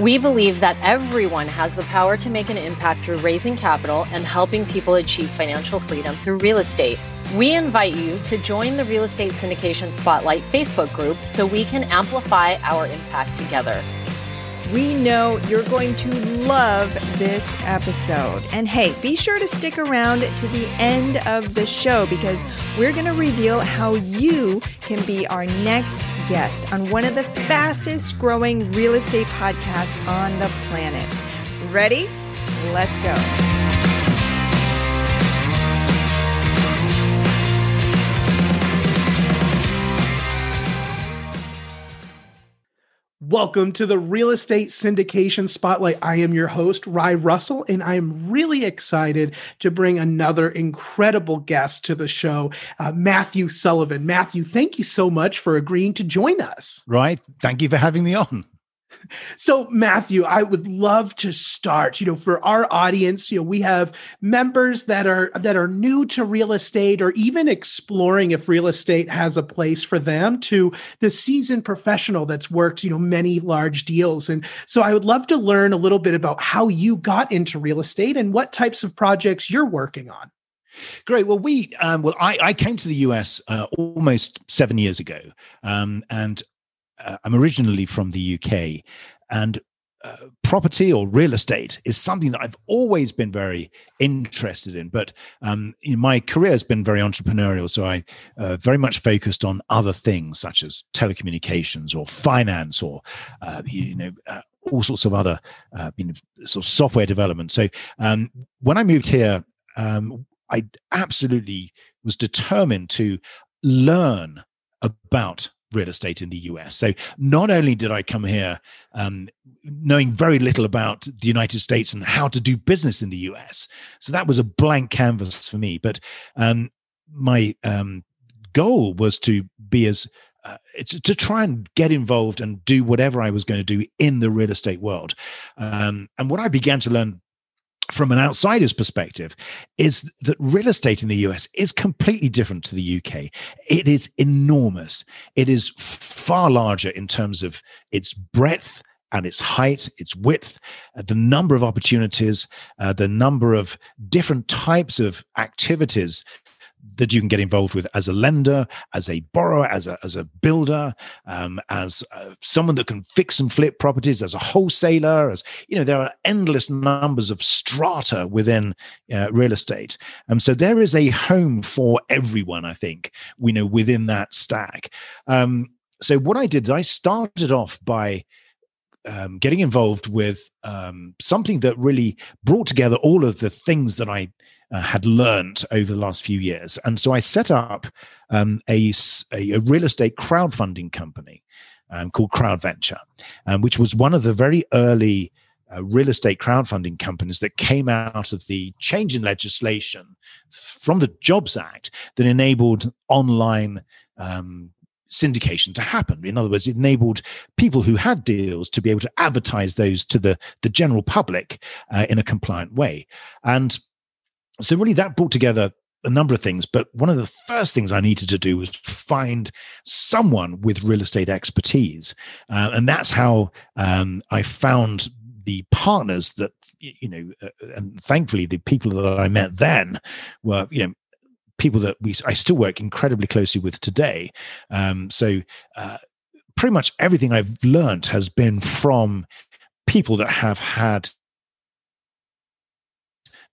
We believe that everyone has the power to make an impact through raising capital and helping people achieve financial freedom through real estate. We invite you to join the Real Estate Syndication Spotlight Facebook group so we can amplify our impact together. We know you're going to love this episode. And hey, be sure to stick around to the end of the show because we're going to reveal how you can be our next guest on one of the fastest growing real estate podcasts on the planet. Ready? Let's go. Welcome to the Real Estate Syndication Spotlight. I am your host, Rye Russell, and I am really excited to bring another incredible guest to the show, uh, Matthew Sullivan. Matthew, thank you so much for agreeing to join us. Right. Thank you for having me on. So, Matthew, I would love to start. You know, for our audience, you know, we have members that are that are new to real estate or even exploring if real estate has a place for them to the seasoned professional that's worked, you know, many large deals. And so I would love to learn a little bit about how you got into real estate and what types of projects you're working on. Great. Well, we um, well, I, I, came to the US uh, almost seven years ago, um, and uh, I'm originally from the UK, and uh, property or real estate is something that I've always been very interested in. But um, my career has been very entrepreneurial, so I uh, very much focused on other things such as telecommunications or finance or uh, you know uh, all sorts of other uh, you know sort of software development. So um, when I moved here, um, I absolutely was determined to learn about real estate in the US. So not only did I come here um, knowing very little about the United States and how to do business in the US, so that was a blank canvas for me. But um, my um, goal was to be as uh, to try and get involved and do whatever I was going to do in the real estate world. Um, and what I began to learn from an outsider's perspective is that real estate in the US is completely different to the UK. It is enormous. It is far larger in terms of its breadth and its height, its width, uh, the number of opportunities, uh, the number of different types of activities that you can get involved with as a lender, as a borrower, as a, as a builder, um, as uh, someone that can fix and flip properties, as a wholesaler, as you know, there are endless numbers of strata within uh, real estate. Um, so there is a home for everyone, I think, we know within that stack. Um, so what I did is I started off by um, getting involved with um, something that really brought together all of the things that I uh, had learned over the last few years. And so I set up um, a, a, a, real estate crowdfunding company um, called CrowdVenture, um, which was one of the very early uh, real estate crowdfunding companies that came out of the change in legislation from the Jobs Act that enabled online um, syndication to happen. In other words, it enabled people who had deals to be able to advertise those to the, the general public uh, in a compliant way. And so, really, that brought together a number of things. But one of the first things I needed to do was find someone with real estate expertise. Uh, and that's how um, I found the partners that you know uh, and thankfully the people that i met then were you know people that we I still work incredibly closely with today. Um, so uh, pretty much everything I've learned has been from people that have had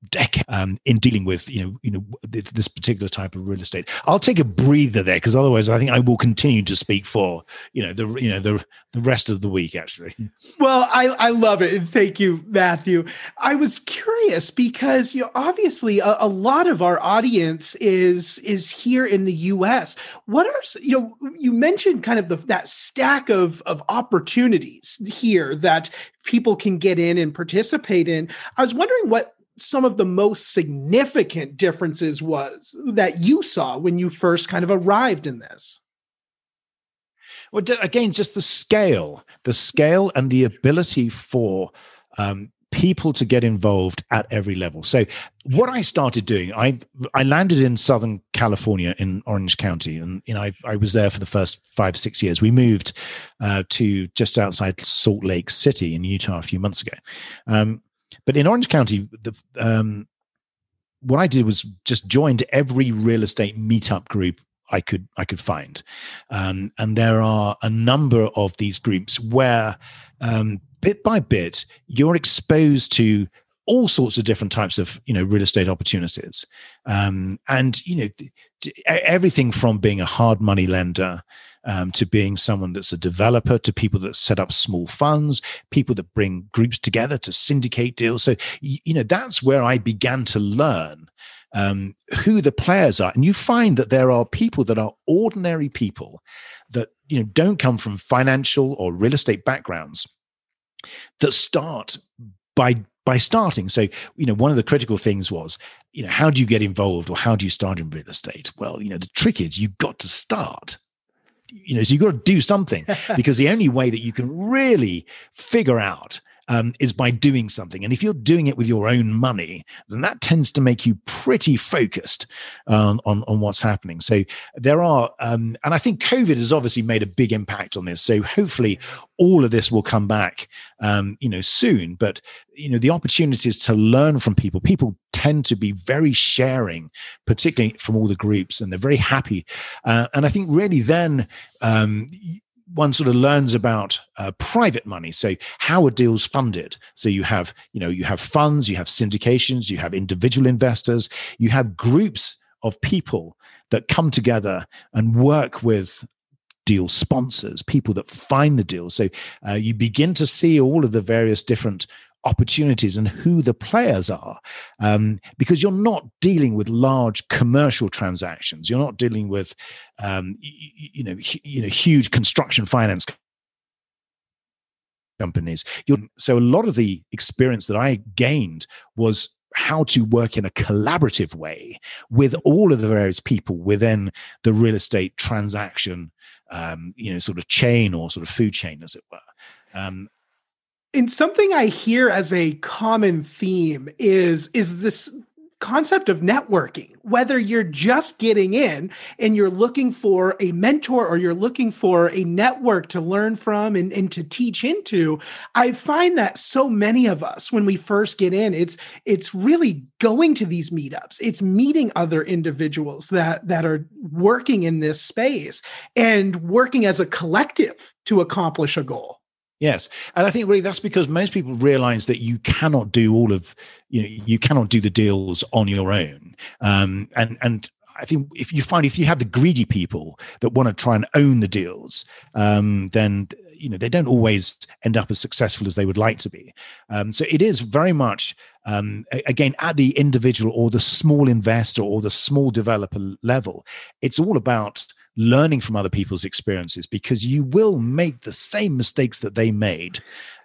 decade um, in dealing with you know you know this particular type of real estate. I'll take a breather there because otherwise I think I will continue to speak for you know the you know the the rest of the week actually. Well, I I love it. Thank you, Matthew. I was curious because you know obviously a, a lot of our audience is is here in the U.S. What are you know you mentioned kind of the that stack of of opportunities here that people can get in and participate in. I was wondering what some of the most significant differences was that you saw when you first kind of arrived in this? Well, again, just the scale, the scale and the ability for um, people to get involved at every level. So what I started doing, I I landed in Southern California in Orange County, and you know I, I was there for the first five six years. We moved uh, to just outside Salt Lake City in Utah a few months ago, um, but in Orange County, the um, what I did was just joined every real estate meetup group I could I could find, um, and there are a number of these groups where um, bit by bit, you're exposed to all sorts of different types of you know real estate opportunities. Um, and you know everything from being a hard money lender um, to being someone that's a developer to people that set up small funds people that bring groups together to syndicate deals so you know that's where i began to learn um, who the players are and you find that there are people that are ordinary people that you know don't come from financial or real estate backgrounds that start by by starting. So, you know, one of the critical things was, you know, how do you get involved or how do you start in real estate? Well, you know, the trick is you've got to start. You know, so you've got to do something because the only way that you can really figure out um, is by doing something. And if you're doing it with your own money, then that tends to make you pretty focused um, on, on what's happening. So there are, um, and I think COVID has obviously made a big impact on this. So hopefully all of this will come back, um, you know, soon. But, you know, the opportunities to learn from people, people tend to be very sharing, particularly from all the groups, and they're very happy. Uh, and I think really then, um, one sort of learns about uh, private money. So how are deals funded? So you have you know you have funds you have syndications you have individual investors you have groups of people that come together and work with deal sponsors people that find the deals so uh, you begin to see all of the various different opportunities and who the players are um, because you're not dealing with large commercial transactions. You're not dealing with um, you, you, know you know huge construction finance companies. You're, so a lot of the experience that i gained was how to work in a collaborative way with all of the various people within the real estate transaction um, you know sort of chain or sort of food chain as it were. Um, and something I hear as a common theme is is this concept of networking whether you're just getting in and you're looking for a mentor or you're looking for a network to learn from and, and to teach into i find that so many of us when we first get in it's it's really going to these meetups. It's meeting other individuals that that are working in this space and working as a collective to accomplish a goal Yes, and I think really that's because most people realize that you cannot do all of you know you cannot do the deals on your own, um, and and I think if you find if you have the greedy people that want to try and own the deals, um, then you know they don't always end up as successful as they would like to be. Um, so it is very much um, again at the individual or the small investor or the small developer level. It's all about learning from other people's experiences because you will make the same mistakes that they made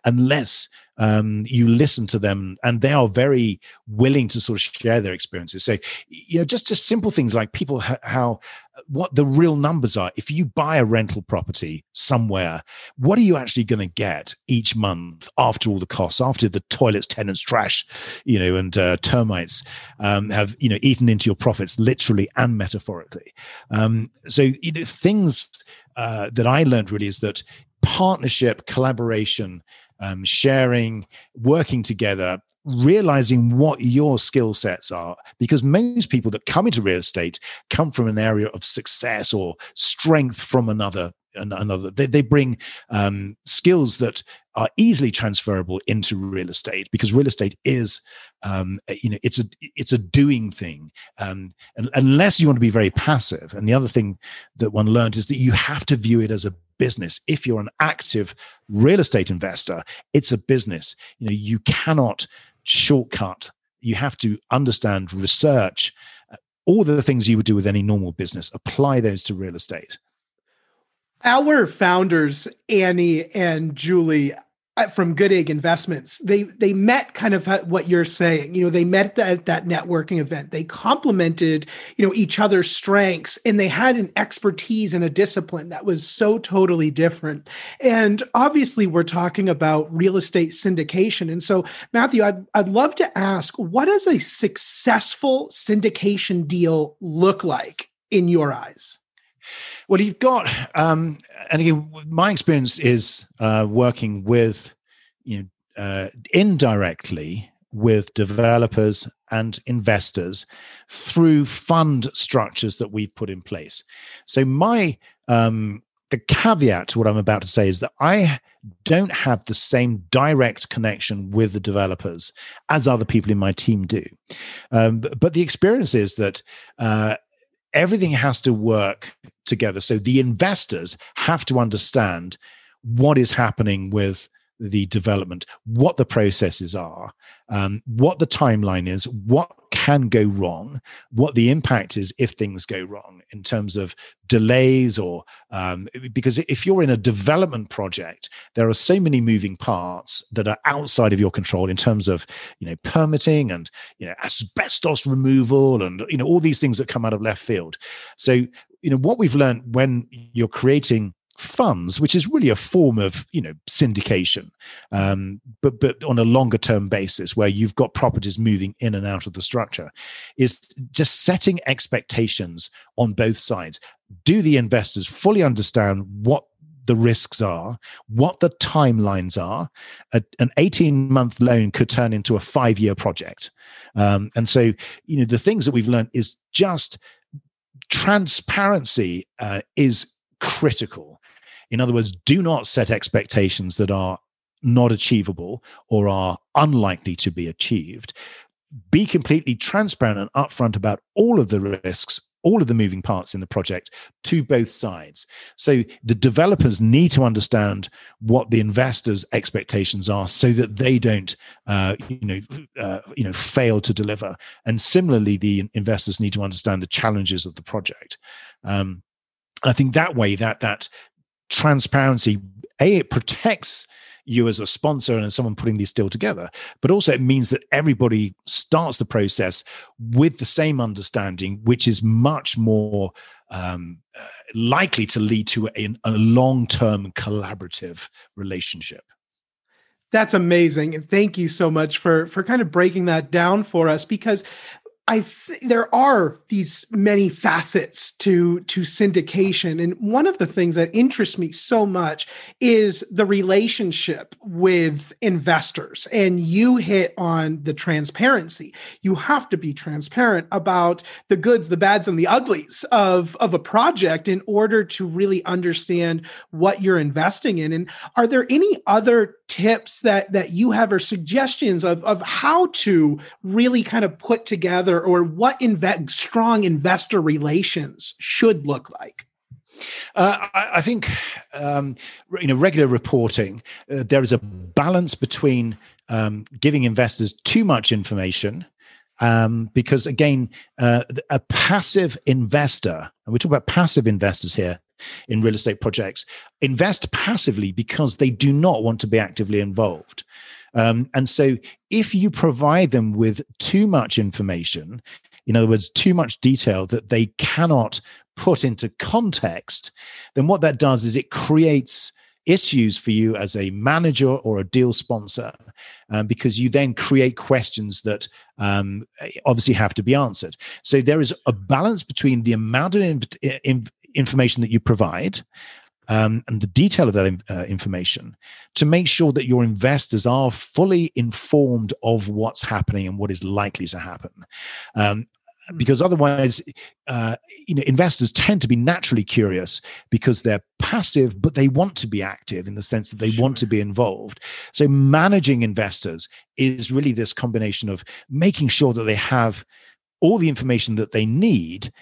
unless um, you listen to them and they are very willing to sort of share their experiences. So you know just just simple things like people ha- how what the real numbers are. If you buy a rental property somewhere what are you actually going to get each month after all the costs after the toilets tenants trash you know and uh, termites um, have you know eaten into your profits literally and metaphorically? Um, so you know things uh, that i learned really is that partnership collaboration um, sharing, working together, realizing what your skill sets are. Because most people that come into real estate come from an area of success or strength from another another they, they bring um, skills that are easily transferable into real estate because real estate is um, you know it's a it's a doing thing um, and unless you want to be very passive and the other thing that one learned is that you have to view it as a business. If you're an active real estate investor it's a business. You know you cannot shortcut. You have to understand research uh, all the things you would do with any normal business. Apply those to real estate. Our founders, Annie and Julie, Uh, from Good Egg Investments, they they met kind of uh, what you're saying. You know, they met at that networking event. They complemented, you know, each other's strengths, and they had an expertise and a discipline that was so totally different. And obviously, we're talking about real estate syndication. And so, Matthew, I'd I'd love to ask, what does a successful syndication deal look like in your eyes? Well, you've got, um, and again, my experience is uh, working with, you know, uh, indirectly with developers and investors through fund structures that we've put in place. So my um, the caveat to what I'm about to say is that I don't have the same direct connection with the developers as other people in my team do. Um, but the experience is that uh, everything has to work together. So the investors have to understand what is happening with the development, what the processes are, um, what the timeline is, what can go wrong, what the impact is if things go wrong in terms of delays or um, because if you're in a development project, there are so many moving parts that are outside of your control in terms of you know permitting and you know asbestos removal and you know all these things that come out of left field. So you know what we've learned when you're creating funds, which is really a form of you know syndication, um, but but on a longer term basis, where you've got properties moving in and out of the structure, is just setting expectations on both sides. Do the investors fully understand what the risks are, what the timelines are. A, an 18 month loan could turn into a five year project. Um, and so, you know, the things that we've learned is just transparency uh, is critical. In other words, do not set expectations that are not achievable or are unlikely to be achieved. Be completely transparent and upfront about all of the risks, all of the moving parts in the project to both sides. So the developers need to understand what the investors' expectations are, so that they don't, uh, you know, uh, you know, fail to deliver. And similarly, the investors need to understand the challenges of the project. Um, and I think that way, that that transparency. A it protects you as a sponsor and as someone putting these deal together but also it means that everybody starts the process with the same understanding which is much more um, uh, likely to lead to a, a long-term collaborative relationship. That's amazing and thank you so much for for kind of breaking that down for us because I th- there are these many facets to to syndication, and one of the things that interests me so much is the relationship with investors. And you hit on the transparency. You have to be transparent about the goods, the bads, and the uglies of of a project in order to really understand what you're investing in. And are there any other tips that that you have or suggestions of of how to really kind of put together or what inve- strong investor relations should look like uh, I, I, think um, you regular reporting. Uh, there is a balance between um, giving investors too much information, um, because again, uh, a passive investor, and we talk about passive investors here, in real estate projects invest passively because they do not want to be actively involved. Um, and so, if you provide them with too much information, in other words, too much detail that they cannot put into context, then what that does is it creates issues for you as a manager or a deal sponsor um, because you then create questions that um, obviously have to be answered. So there is a balance between the amount of inv- information that you provide um, and the detail of that uh, information to make sure that your investors are fully informed of what's happening and what is likely to happen. Um, hmm. because otherwise, uh, you know, investors tend to be naturally curious because they're passive, but they want to be active in the sense that they sure. want to be involved. So, managing investors is really this combination of making sure that they have all the information that they need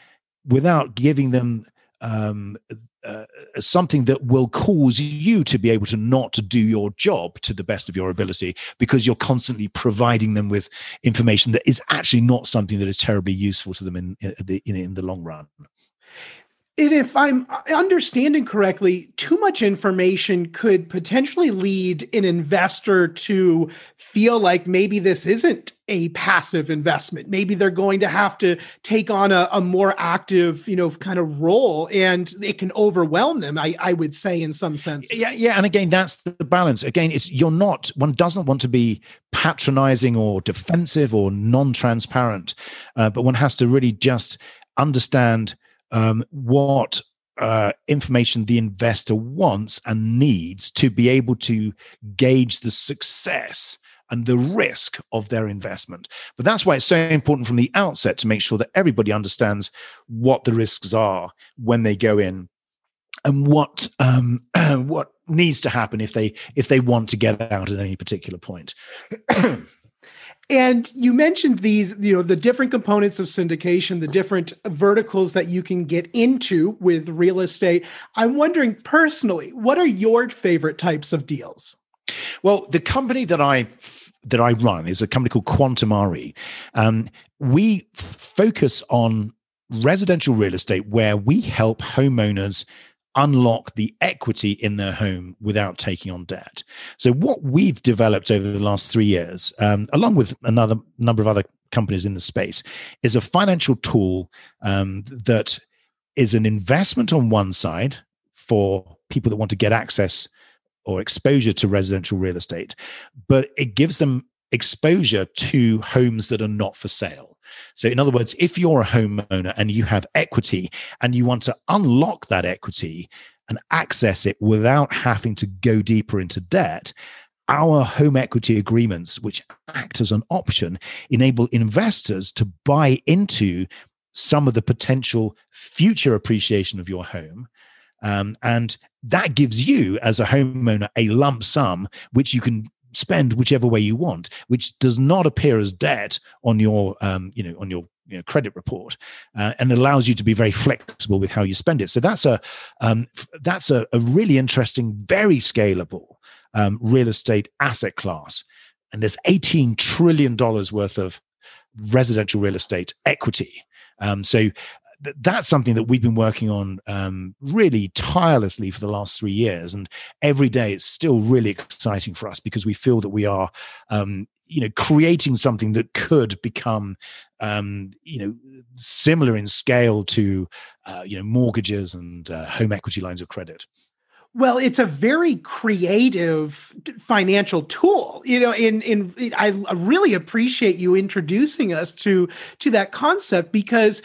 without giving them um, uh, something that will cause you to be able to not do your job to the best of your ability because you're constantly providing them with information that is actually not something that is terribly useful to them in in the, in the long run And if I'm understanding correctly, too much information could potentially lead an investor to feel like maybe this isn't a passive investment. Maybe they're going to have to take on a, a more active, you know, kind of role and it can overwhelm them, I, I would say, in some sense. Yeah, yeah. And again, that's the balance. Again, it's you're not, one doesn't want to be patronizing or defensive or non-transparent, uh, but one has to really just understand um, what uh, information the investor wants and needs to be able to gauge the success and the risk of their investment. But that's why it's so important from the outset to make sure that everybody understands what the risks are when they go in and what um, what needs to happen if they if they want to get out at any particular point. And you mentioned these, you know, the different components of syndication, the different verticals that you can get into with real estate. I'm wondering personally, what are your favorite types of deals? Well, the company that I that I run is a company called Quantum RE. Um, we focus on residential real estate where we help homeowners unlock the equity in their home without taking on debt. So, what we've developed over the last three years, um, along with another number of other companies in the space, is a financial tool um, that is an investment on one side for people that want to get access or exposure to residential real estate, but it gives them exposure to homes that are not for sale. So, in other words, if you're a homeowner and you have equity and you want to unlock that equity and access it without having to go deeper into debt, our home equity agreements, which act as an option, enable investors to buy into some of the potential future appreciation of your home. Um, and that gives you, as a homeowner, a lump sum which you can spend whichever way you want, which does not appear as debt on your, um, you know, on your you know, credit report, uh, and allows you to be very flexible with how you spend it. So that's a um, that's a, a, really interesting, very scalable um, real estate asset class. And there's 18 trillion dollars worth of residential real estate equity. Um, so th- that's something that we've been working on um, really tirelessly for the last three years, and every day it's still really exciting for us because we feel that we are, um, you know, creating something that could become, um, you know, similar in scale to, uh, you know, mortgages and uh, home equity lines of credit. Well, it's a very creative financial tool. You know, in in I really appreciate you introducing us to to that concept because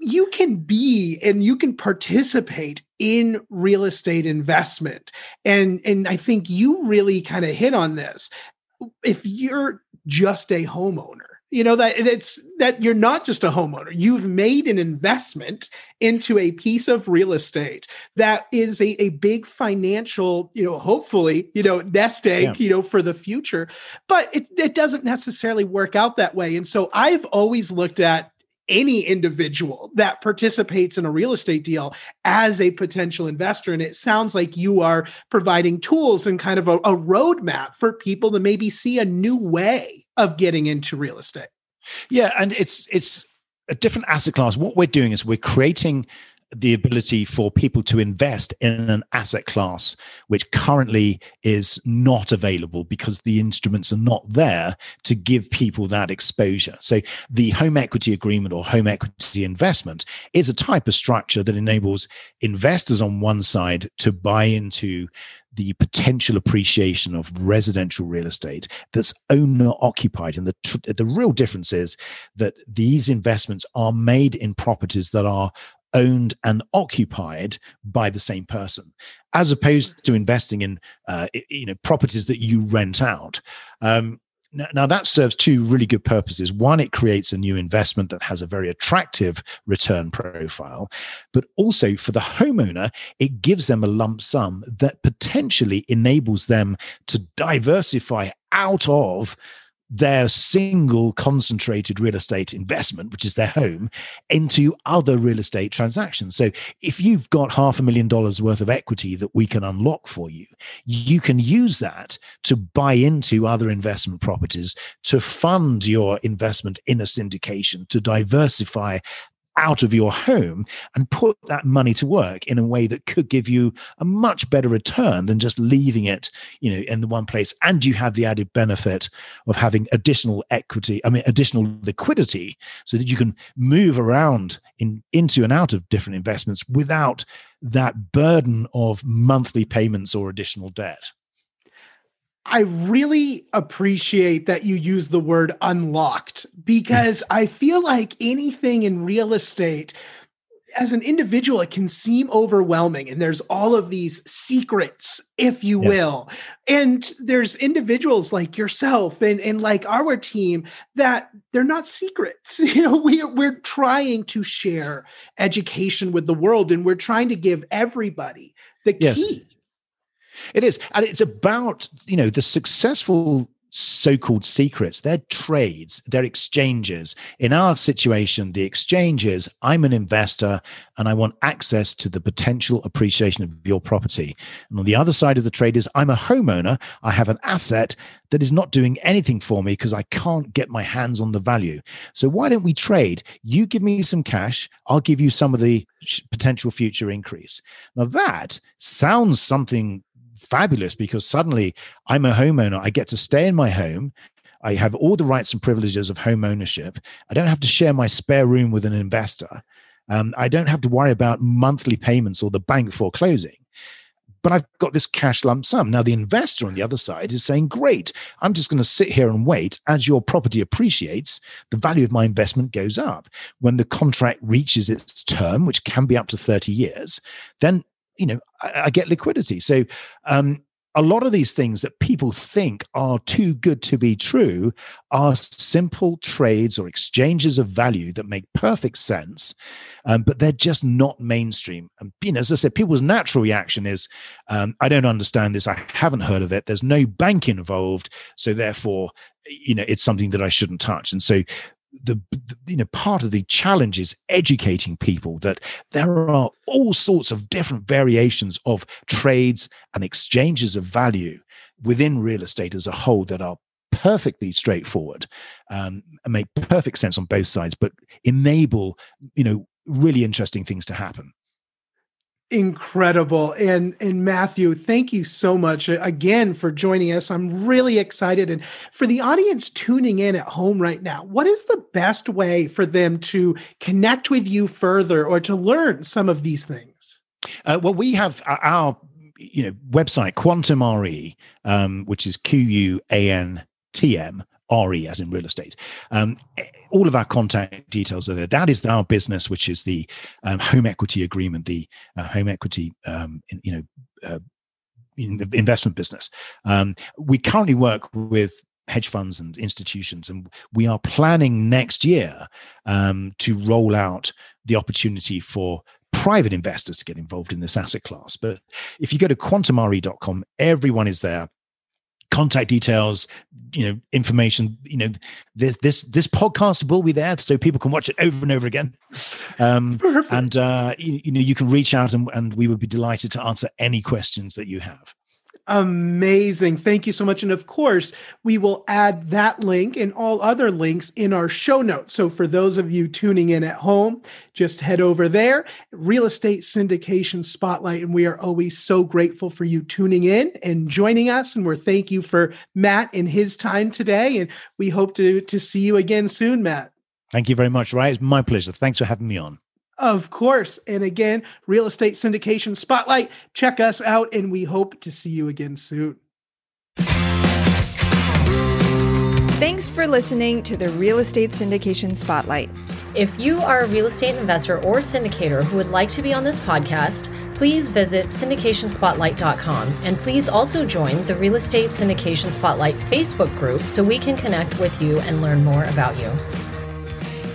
you can be and you can participate in real estate investment. And and i think you really kind of hit on this. If you're just a homeowner you know that it's that you're not just a homeowner. You've made an investment into a piece of real estate that is a, a big financial you know hopefully you know nest egg yeah. you know for the future. But it, it doesn't necessarily work out that way. And so i've always looked at any individual that participates in a real estate deal as a potential investor. And it sounds like you are providing tools and kind of a, a roadmap for people to maybe see a new way of getting into real estate. Yeah, and it's it's a different asset class. What we're doing is we're creating the ability for people to invest in an asset class which currently is not available because the instruments are not there to give people that exposure. So, the home equity agreement or home equity investment is a type of structure that enables investors on one side to buy into the potential appreciation of residential real estate that's owner occupied. And the, the real difference is that these investments are made in properties that are owned and occupied by the same person as opposed to investing in uh, you know properties that you rent out. Um, now, now, that serves two really good purposes. One it creates a new investment that has a very attractive return profile but also for the homeowner it gives them a lump sum that potentially enables them to diversify out of their single concentrated real estate investment, which is their home, into other real estate transactions. So if you've got half a million dollars worth of equity that we can unlock for you, you can use that to buy into other investment properties to fund your investment in a syndication, to diversify out of your home and put that money to work in a way that could give you a much better return than just leaving it, you know, in the one place. And you have the added benefit of having additional equity, I mean, additional liquidity so that you can move around in into and out of different investments without that burden of monthly payments or additional debt. I really appreciate that you use the word unlocked because I feel like anything in real estate, as an individual, it can seem overwhelming. And there's all of these secrets, if you yes. will. And there's individuals like yourself and, and like our team that they're not secrets. You know, we, we're trying to share education with the world and we're trying to give everybody the yes. key it is. And it's about, you know, the successful so-called secrets they're trades they're exchanges. In our situation the exchange is i'm an investor and i want access to the potential appreciation of your property. And on the other side of the trade is i'm a homeowner. I have an asset that is not doing anything for me because i can't get my hands on the value. So why don't we trade? You give me some cash i'll give you some of the potential future increase. Now that sounds something fabulous because suddenly I'm a homeowner. I get to stay in my home. I have all the rights and privileges of home ownership. I don't have to share my spare room with an investor. Um, I don't have to worry about monthly payments or the bank foreclosing. But I've got this cash lump sum. Now, the investor on the other side is saying, Great, I'm just going to sit here and wait. As your property appreciates, the value of my investment goes up. When the contract reaches its term, which can be up to 30 years, then you know I, I get liquidity. So um, a lot of these things that people think are too good to be true are simple trades or exchanges of value that make perfect sense, um, but they're just not mainstream. And you know, as I said, people's natural reaction is, um, "I don't understand this. I haven't heard of it. There's no bank involved, so therefore, you know, it's something that I shouldn't touch." And so, the, you know part of the challenge is educating people that there are all sorts of different variations of trades and exchanges of value within real estate as a whole that are perfectly straightforward um, and make perfect sense on both sides but enable you know really interesting things to happen incredible. And and matthew thank you so much again for joining us. I'm really excited. And for the audience tuning in at home right now what is the best way for them to connect with you further or to learn some of these things? Uh, well we have our you know website quantum re um, which is q-u-a-n-t-m RE as in real estate. Um, all of our contact details are there. That is our business, which is the um, home equity agreement, the uh, home equity, um, in, you know, uh, in the investment business. Um, we currently work with hedge funds and institutions, and we are planning next year um, to roll out the opportunity for private investors to get involved in this asset class. But if you go to quantumre.com, everyone is there contact details you know information you know this this this podcast will be there so people can watch it over and over again. Um and uh you, you know you can reach out and, and we would be delighted to answer any questions that you have Amazing. Thank you so much. And of course, we will add that link and all other links in our show notes. So for those of you tuning in at home, just head over there, Real Estate Syndication Spotlight. And we are always so grateful for you tuning in and joining us. And we're thank you for Matt and his time today. And we hope to, to see you again soon, Matt. Thank you very much, Ray. It's my pleasure. Thanks for having me on. Of course. And again, Real Estate Syndication Spotlight. Check us out, and we hope to see you again soon. Thanks for listening to the Real Estate Syndication Spotlight. If you are a real estate investor or syndicator who would like to be on this podcast, please visit syndicationspotlight.com and please also join the Real Estate Syndication Spotlight Facebook group so we can connect with you and learn more about you.